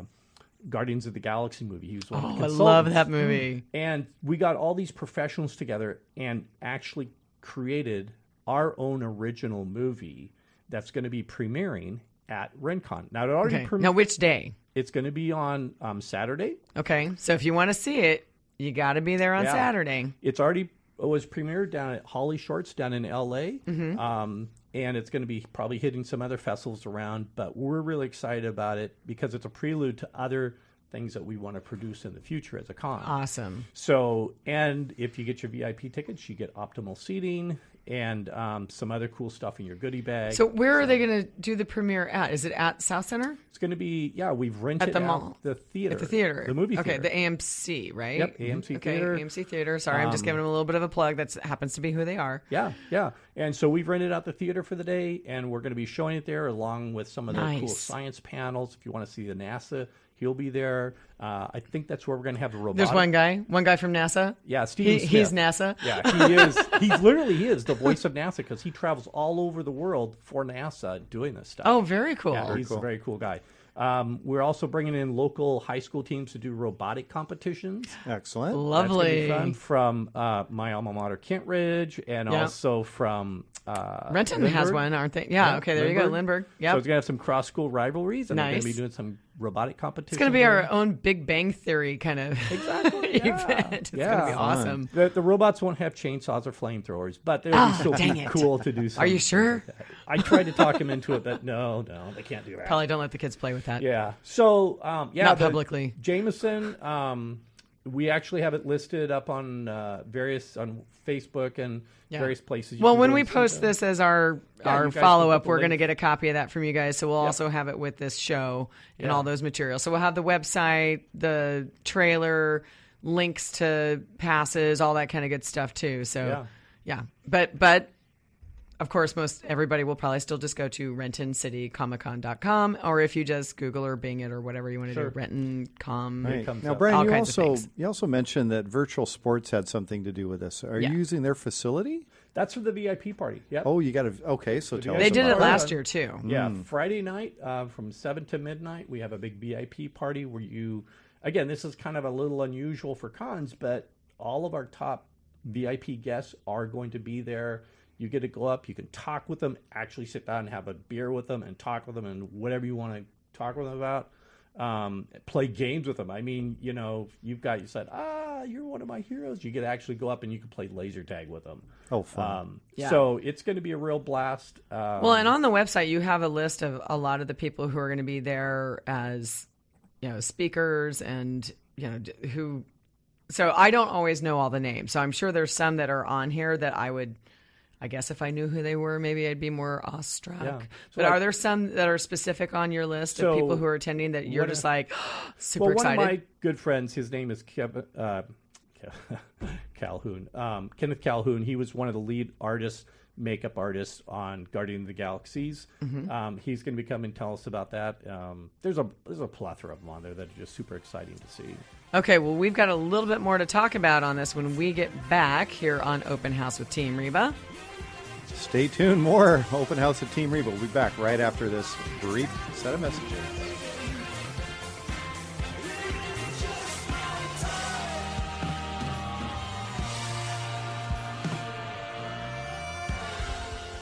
Guardians of the Galaxy movie. He was one of the oh, I love that movie. And we got all these professionals together and actually created our own original movie that's going to be premiering at RenCon. Now, it already Okay. Now, which day? it's going to be on um, Saturday. Okay. So if you want to see it, you got to be there on Yeah. Saturday. It's already it was premiered down at HollyShorts down in LA. Mm-hmm. Um, and it's going to be probably hitting some other festivals around, but we're really excited about it because it's a prelude to other things that we want to produce in the future as a con. Awesome. So, and if you get your VIP tickets, you get optimal seating and um, some other cool stuff in your goodie bag. So where are they going to do the premiere at? Is it at Southcenter? it's going to be, yeah, we've rented At the out mall. the theater. At the theater. The movie Okay, theater. the AMC, right? Yep, AMC okay, theater. Um, AMC theater. Sorry, I'm just giving them a little bit of a plug. That happens to be who they are. yeah, yeah. And so we've rented out the theater for the day, and we're going to be showing it there along with some of the cool science panels. If you want to see the NASA, he'll be there. Uh, I think that's where we're going to have the robot. There's one guy, one guy from NASA. Yeah, Steven He, he's NASA. Yeah, he is. He's literally he is the voice of NASA because he travels all over the world for NASA doing this stuff. Oh, very cool. Yeah, he's a very cool guy. Um, we're also bringing in local high school teams to do robotic competitions. excellent. That's gonna Lovely. fun from uh, my alma mater, Kentridge, and Yeah. also from uh, Renton has one, aren't they? Yeah. okay, there you go, Lindbergh. Yeah. So Yep. it's gonna have some cross school rivalries, and they're gonna be doing some robotic competitions. it's going to be there. our own Big Bang Theory kind of Exactly, yeah. event. It's Yeah. going to be awesome. The, the robots won't have chainsaws or flamethrowers, but they'll be still be cool to do. Are you sure? like. I tried to talk him into it, but no, no, they can't do that. Probably don't let the kids play with that. Yeah. So um, yeah, Not publicly. Jameson. Um, we actually have it listed up on uh, various on Facebook and Yeah. various places. You Well, when we post them. this as our Yeah, our you guys can follow put up, we're going to get a copy of that from you guys. So we'll also have it with this show and Yeah. all those materials. So we'll have the website, the trailer, links to passes, all that kind of good stuff too. So Yeah. yeah, but but of course, most everybody will probably still just go to rentoncitycomiccon.com or if you just Google or Bing it or whatever you want to Sure. do, Renton Com. Right. comes Now. Brian, you also you also mentioned that virtual sports had something to do with this. Are Yeah. you using their facility? That's for the VIP party. Yeah. Oh, you got to. Okay, so tell us. They did about it last year too. Yeah, Friday night uh, from seven to midnight, we have a big VIP party where you, again, this is kind of a little unusual for cons, but all of our top VIP guests are going to be there. You get to go up, you can talk with them, actually sit down and have a beer with them, and talk with them, and whatever you want to talk with them about. Um, play games with them. I mean, you know, you've got you said, ah, you're one of my heroes. You get to actually go up and you can play laser tag with them. Oh, fun. Um, Yeah. So it's going to be a real blast. Um, Well, and on the website, you have a list of a lot of the people who are going to be there as, you know, speakers and, you know, who. So I don't always know all the names. So I'm sure there's some that are on here that I would, I guess if I knew who they were, maybe I'd be more awestruck. Yeah. So, but like- are there some that are specific on your list So, of people who are attending that you're just of- like super well, excited? one of my good friends, his name is Kevin uh, Calhoun. Um, Kenneth Calhoun. He was one of the lead artists, makeup artists on Guardian of the Galaxies. Mm-hmm. Um, he's going to be coming and tell us about that. Um, there's a there's a plethora of them on there that are just super exciting to see. Okay, well, we've got a little bit more to talk about on this when we get back here on Open House with Team Reba. Stay tuned. More open house with Team Reba. We'll be back right after this brief set of messages.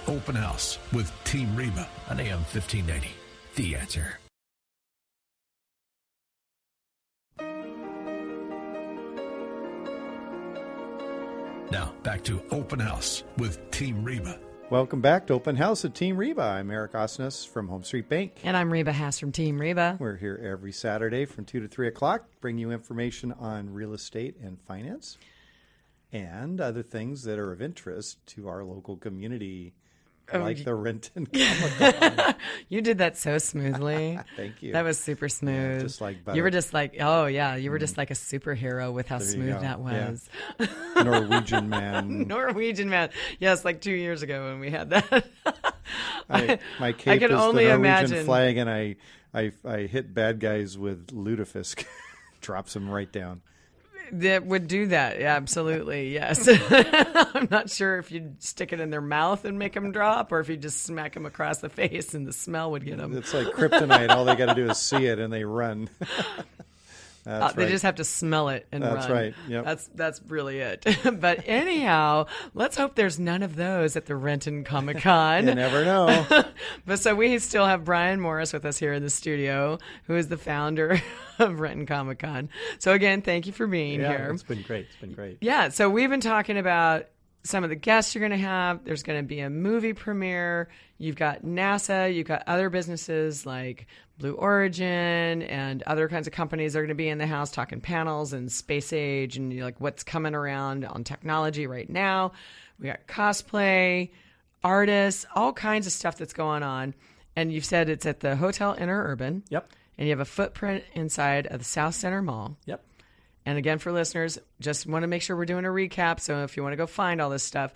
Open House with Team Reba on AM 1590. The answer. Now, back to Open House with Team Reba. Welcome back to Open House at Team Reba. I'm Eric Osnes from HomeStreet Bank. And I'm Reba Haas from Team Reba. We're here every Saturday from 2 to 3 o'clock, bring you information on real estate and finance. and other things that are of interest to our local community, Oh, like the Renton. You did that so smoothly. Thank you. That was super smooth. just like butter. you were just like, oh yeah, you were just mm-hmm. like a superhero with how There smooth that Yeah. was. Norwegian man. Norwegian man. Yes, like two years ago when we had that. I, my cape can is only the Norwegian imagine. flag, and I, I, I hit bad guys with lutefisk, drops them right down. That would do that. Yeah, absolutely. Yes. I'm not sure if you'd stick it in their mouth and make them drop, or if you just smack them across the face and the smell would get them. It's like kryptonite. All they got to do is see it, and they run. Uh, They right. just have to smell it and run. That's run. right. Yep. That's that's really it. but anyhow, let's hope there's none of those at the Renton Comic Con. you never know. But so we still have Brian Morris with us here in the studio, who is the founder of Renton Comic Con. So again, thank you for being Yeah, here. it's been great. It's been great. Yeah, so we've been talking about some of the guests you're going to have. There's going to be a movie premiere. You've got NASA. You've got other businesses like Blue Origin and other kinds of companies that are going to be in the house talking panels and space age and like what's coming around on technology right now. We got cosplay, artists, all kinds of stuff that's going on. And you've said it's at the Hotel Interurban. Yep. And you have a footprint inside of the Southcenter Mall. Yep. And again, for listeners, just want to make sure we're doing a recap. So if you want to go find all this stuff,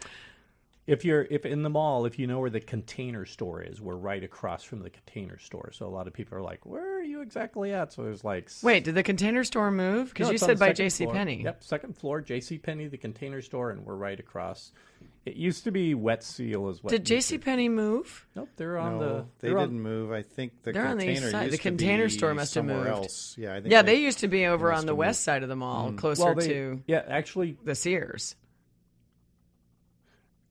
If you're if in the mall, if you know where the container store is, we're right across from the container store. So a lot of people are like, "Where are you exactly at?" So there's like wait, did the container store move? Because No, you said by J.C. Penney. Yep, second floor, J.C. Penney, the container store, and we're right across. It used to be Wet Seal, is what. Did J.C. Penney move? Nope, they're on no, the. they they're on- didn't move. I think the They're on the east container side. The used to container be store must have moved. else. Yeah, I think Yeah, they used to be over on the west moved. side of the mall, mm. closer well, they, to yeah, actually, the Sears.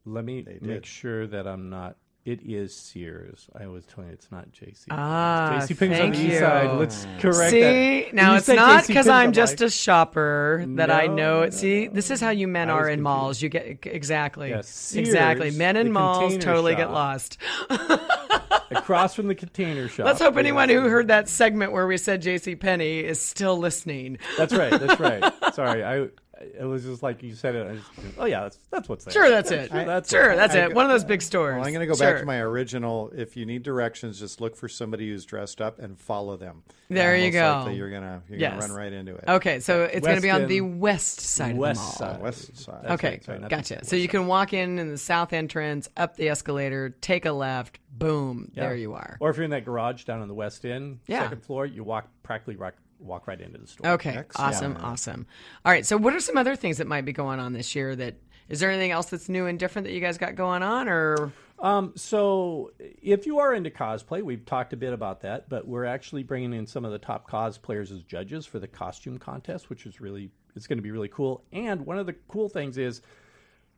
Let me They make did. sure that I'm not. It is Sears. I was telling you it's not J.C. Ah, J.C. Penney's on thank the east you. side. Let's correct that. See, that. now it's not JC because Penney's, I'm just like, a shopper that I No, know no, it. See, this is how you men I are in confused. malls. You get exactly, Yeah, Sears, exactly. Men in malls container totally get lost. across from the container shop. Let's hope anyone who heard that segment where we said J.C. Penney is still listening. That's right. That's right. Sorry, I. It was just like you said it. I just, oh yeah, that's that's what's there. Sure, that's it. Sure, that's sure, it. that's it. go- One of those big stores. Well, I'm going to go Sure. back to my original. If you need directions, just look for somebody who's dressed up and follow them. There Uh, you go. likely You're gonna you're Yes. Gonna run right into it. Okay, so it's going to be on the West west side West of the mall. side. West side. That's Okay, right, sorry, gotcha. So you can walk in in the south entrance, up the escalator, take a left, boom, Yeah. there you are. Or if you're in that garage down on the west end, Yeah. second floor, you walk practically walk, walk right into the store. Okay, Excellent. awesome, awesome. All right, so what are some other things that might be going on this year? That is there anything else that's new and different that you guys got going on, or Um, so if you are into cosplay, we've talked a bit about that, but we're actually bringing in some of the top cosplayers as judges for the costume contest, which is really it's going to be really cool. And one of the cool things is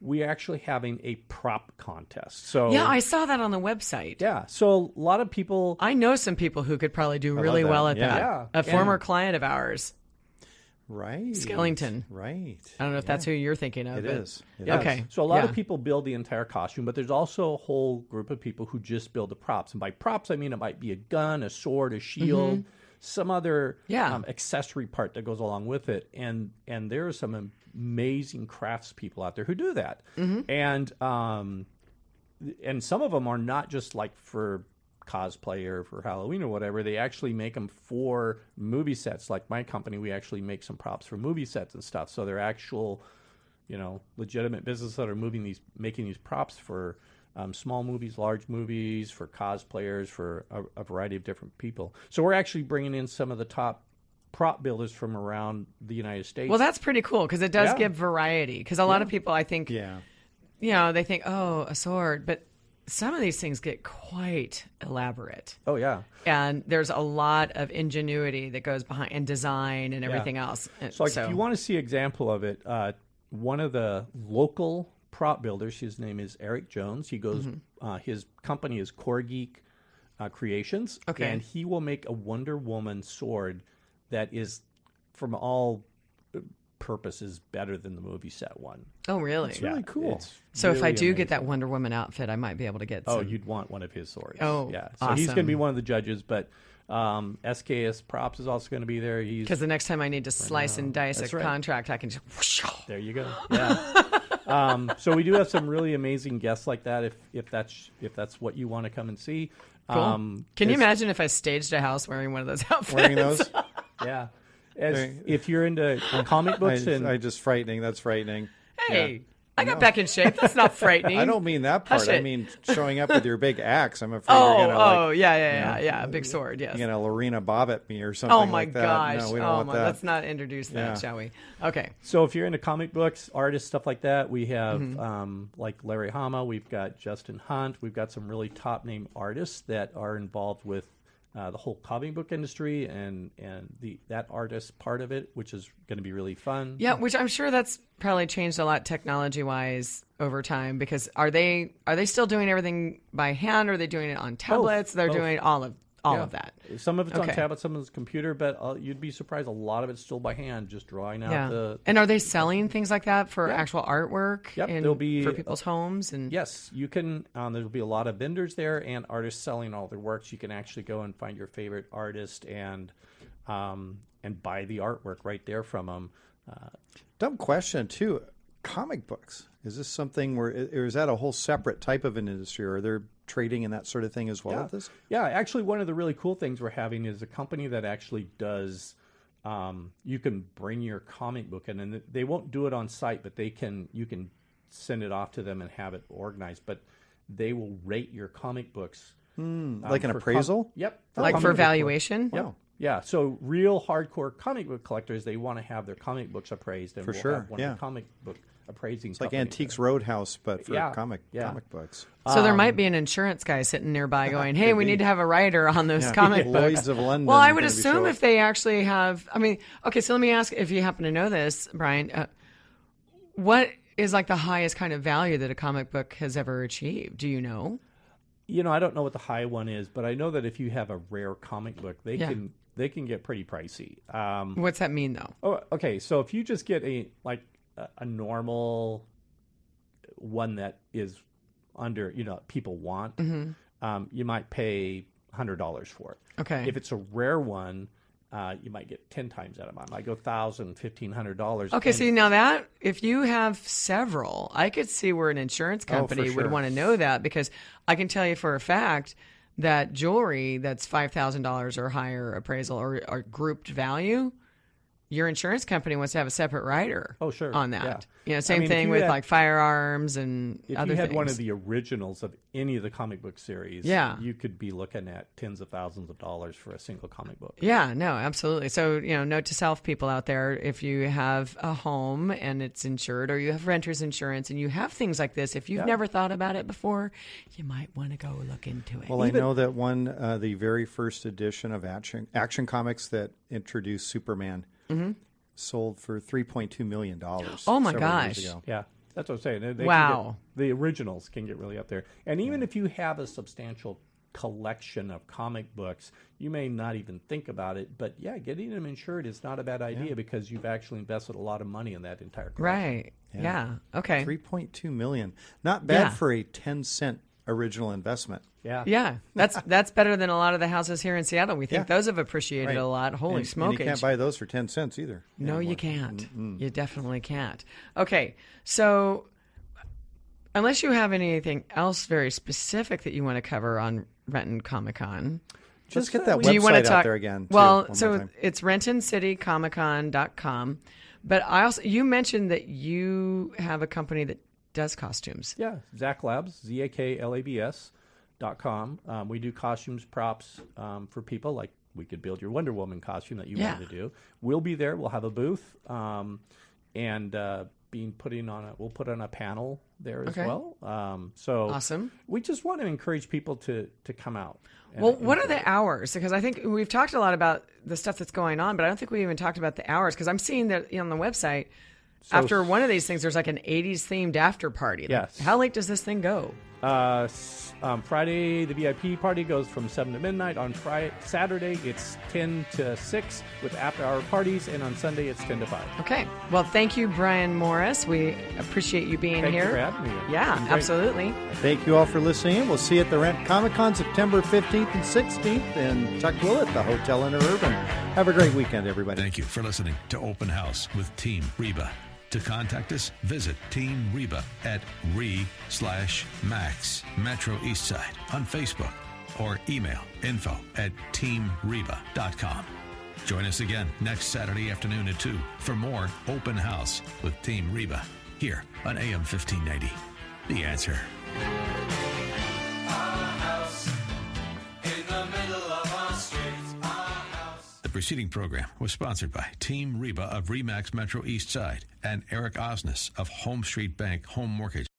we are actually having a prop contest. So yeah, I saw that on the website. yeah, so a lot of people I know some people who could probably do really well at Yeah. that. Yeah. A former And- client of ours. Right. Skellington. Right. I don't know if that's who you're thinking of. It but- is. It Yeah. is. Okay. So a lot yeah. of people build the entire costume, but there's also a whole group of people who just build the props. And by props, I mean it might be a gun, a sword, a shield, some other Mm-hmm. Yeah. um, accessory part that goes along with it. And and there are some amazing craftspeople out there who do that. Mm-hmm. And um, and some of them are not just like for cosplay or for Halloween or whatever. They actually make them for movie sets. Like my company, we actually make some props for movie sets and stuff. So they're actual, you know, legitimate businesses that are moving these, making these props for um, small movies, large movies, for cosplayers, for a, a variety of different people. So we're actually bringing in some of the top prop builders from around the United States. Well, that's pretty cool because it does Yeah. give variety. Because a lot of people, I think, Yeah. you know, they think, oh, a sword, but some of these things get quite elaborate. oh yeah. And there's a lot of ingenuity that goes behind and design and everything else. So, like, if you want to see example of it, uh, one of the local prop builders, his name is Eric Jones. He goes, Mm-hmm. uh, his company is Core Geek uh, Creations, Okay. and he will make a Wonder Woman sword that is from all purposes better than the movie set one. Oh, really? really Yeah, cool. it's So if I really do get that. Wonder Woman outfit, I might be able to get. Oh, some. you'd want one of his swords. Oh, yeah. So he's going to be one of the judges, but um, SKS Props is also going to be there. He's Because the next time I need to slice and dice That's a right. contract, I can just. whoosh. there. You go. Yeah. um, so we do have some really amazing guests like that. If if that's if that's what you want to come and see. Cool. Um, Can you imagine if I staged a house wearing one of those outfits? Wearing those, Yeah. As, There- if you're into comic I, books and I just frightening. That's frightening. Hey, I got back in shape. That's not frightening. I don't mean that part. I mean showing up with your big axe. I'm afraid Oh, you're gonna oh, like, yeah, yeah, yeah, yeah. Big sword. Yes. You know, gonna Lorena Bobbitt me or something. oh my like that. gosh. No, we don't oh want my. that. Let's not introduce that, Yeah. shall we? Okay. So if you're into comic books, artists, stuff like that, we have Mm-hmm. um, like Larry Hama, we've got Justin Hunt, we've got some really top name artists that are involved with uh, the whole comic book industry and and the that artist part of it, which is going to be really fun. Yeah, which I'm sure that's probably changed a lot technology wise over time because are they are they still doing everything by hand or are they doing it on tablets? They're Both. doing all of all Yeah. of that. Some of it's on tablet, some of it's computer, but uh, you'd be surprised. A lot of it's still by hand, just drawing out Yeah. the. and are they selling things like that for actual artwork Yep, in, there'll be- for people's homes and Yes, you can. Um, there'll be a lot of vendors there and artists selling all their works. You can actually go and find your favorite artist and um, and buy the artwork right there from them. Uh, Dumb question too. Comic books. Is this something where, or is that a whole separate type of an industry? Or are there trading and that sort of thing as well yeah. with this? Yeah, actually, one of the really cool things we're having is a company that actually does. Um, you can bring your comic book in, and they won't do it on site, but they can. You can send it off to them and have it organized. But they will rate your comic books um, like an for appraisal? yep, like comic for book- valuation? Yeah. Yeah, so real hardcore comic book collectors, they want to have their comic books appraised, and For we'll sure, have one yeah. of the comic book appraising. It's like Antiques Roadhouse, but for Yeah, comic yeah. comic books. So there Um, might be an insurance guy sitting nearby going, "Hey, we need to have a writer on those Yeah. comic Lloyd's books." of London well, I would assume if they actually have. I mean, okay. So let me ask if you happen to know this, Brian. Uh, what is like the highest kind of value that a comic book has ever achieved? Do you know? You know, I don't know what the high one is, but I know that if you have a rare comic book, they Yeah. can they can get pretty pricey. Um, What's that mean, though? oh, okay. So if you just get a like a, a normal one that is under, you know, people want, um, you might pay hundred dollars for it. Okay. If it's a rare one, uh, you might get ten times that amount. Might go thousand, fifteen hundred dollars. Okay, see now that if you have several, I could see where an insurance Oh, company would want to know that because I can tell you for a fact that jewelry that's five thousand dollars or higher appraisal or, or grouped value, your insurance company wants to have a separate rider. Oh, sure. on that. Yeah. You know, I same mean, thing with had- like firearms and if other you had things. one of the originals of any of the comic book series, Yeah. you could be looking at tens of thousands of dollars for a single comic book. Yeah, no, absolutely. So, you know, note to self people out there if you have a home and it's insured or you have renter's insurance and you have things like this, if you've never thought about it before, you might want to go look into it. Well, I know that one, uh, the very first edition of Action Action Comics that introduced Superman, sold for three point two million dollars. Mm-hmm. Oh, my gosh. Yeah, that's what I'm saying. They- they Wow. get- the originals can get really up there. And even if you have a substantial collection of comic books, you may not even think about it. But yeah, getting them insured is not a bad idea because you've actually invested a lot of money in that entire collection. right. Yeah. Okay. Three point two million. Not bad Yeah. for a ten cent original investment. Yeah. Yeah, that's that's better than a lot of the houses here in Seattle. We think Yeah. those have appreciated Right. a lot. Holy and, and smoke! you can't buy those for ten cents either. No, anymore. you can't. You definitely can't. Okay, so unless you have anything else very specific that you want to cover on Renton Comic Con, Just get that that we- do you want to talk out there again. too, Well, one more so time. it's RentonCityComicCon.com, but I also you mentioned that you have a company that does costumes. Yeah, Zak Labs, Z A K L A B S dot com. Um, we do costumes, props um, for people. Like we could build your Wonder Woman costume that you Yeah. wanted to do. We'll be there. We'll have a booth, um, and uh, being putting on a we'll put on a panel there as Okay. well. Um, so Awesome. We just want to encourage people to to come out. and Well, what are the hours? Because I think we've talked a lot about the stuff that's going on, but I don't think we even talked about the hours. Because I'm seeing that on the website after one of these things, there's like an '80s themed after party. Like, Yes. How late does this thing go? Uh, um, Friday, the VIP party goes from 7 to midnight. On Friday, Saturday, it's 10 to 6 with after hour parties. And on Sunday, it's 10 to 5. Okay. Well, thank you, Brian Morris. We appreciate you being Thank you here. for having me. Yeah, absolutely. Thank you all for listening. We'll see you at the Rent Comic Con September 15th and 16th in Tukwila at the Hotel Interurban. Have a great weekend, everybody. Thank you for listening to Open House with Team Reba. To contact us, visit Team Reba at re slash max Metro Eastside on Facebook or email info at teamreba.com. Join us again next Saturday afternoon at 2 for more Open House with Team Reba here on AM 1590. The answer. The preceding program was sponsored by Team Reba of Remax Metro East Side and Eric Osnes of HomeStreet Bank Home Mortgage.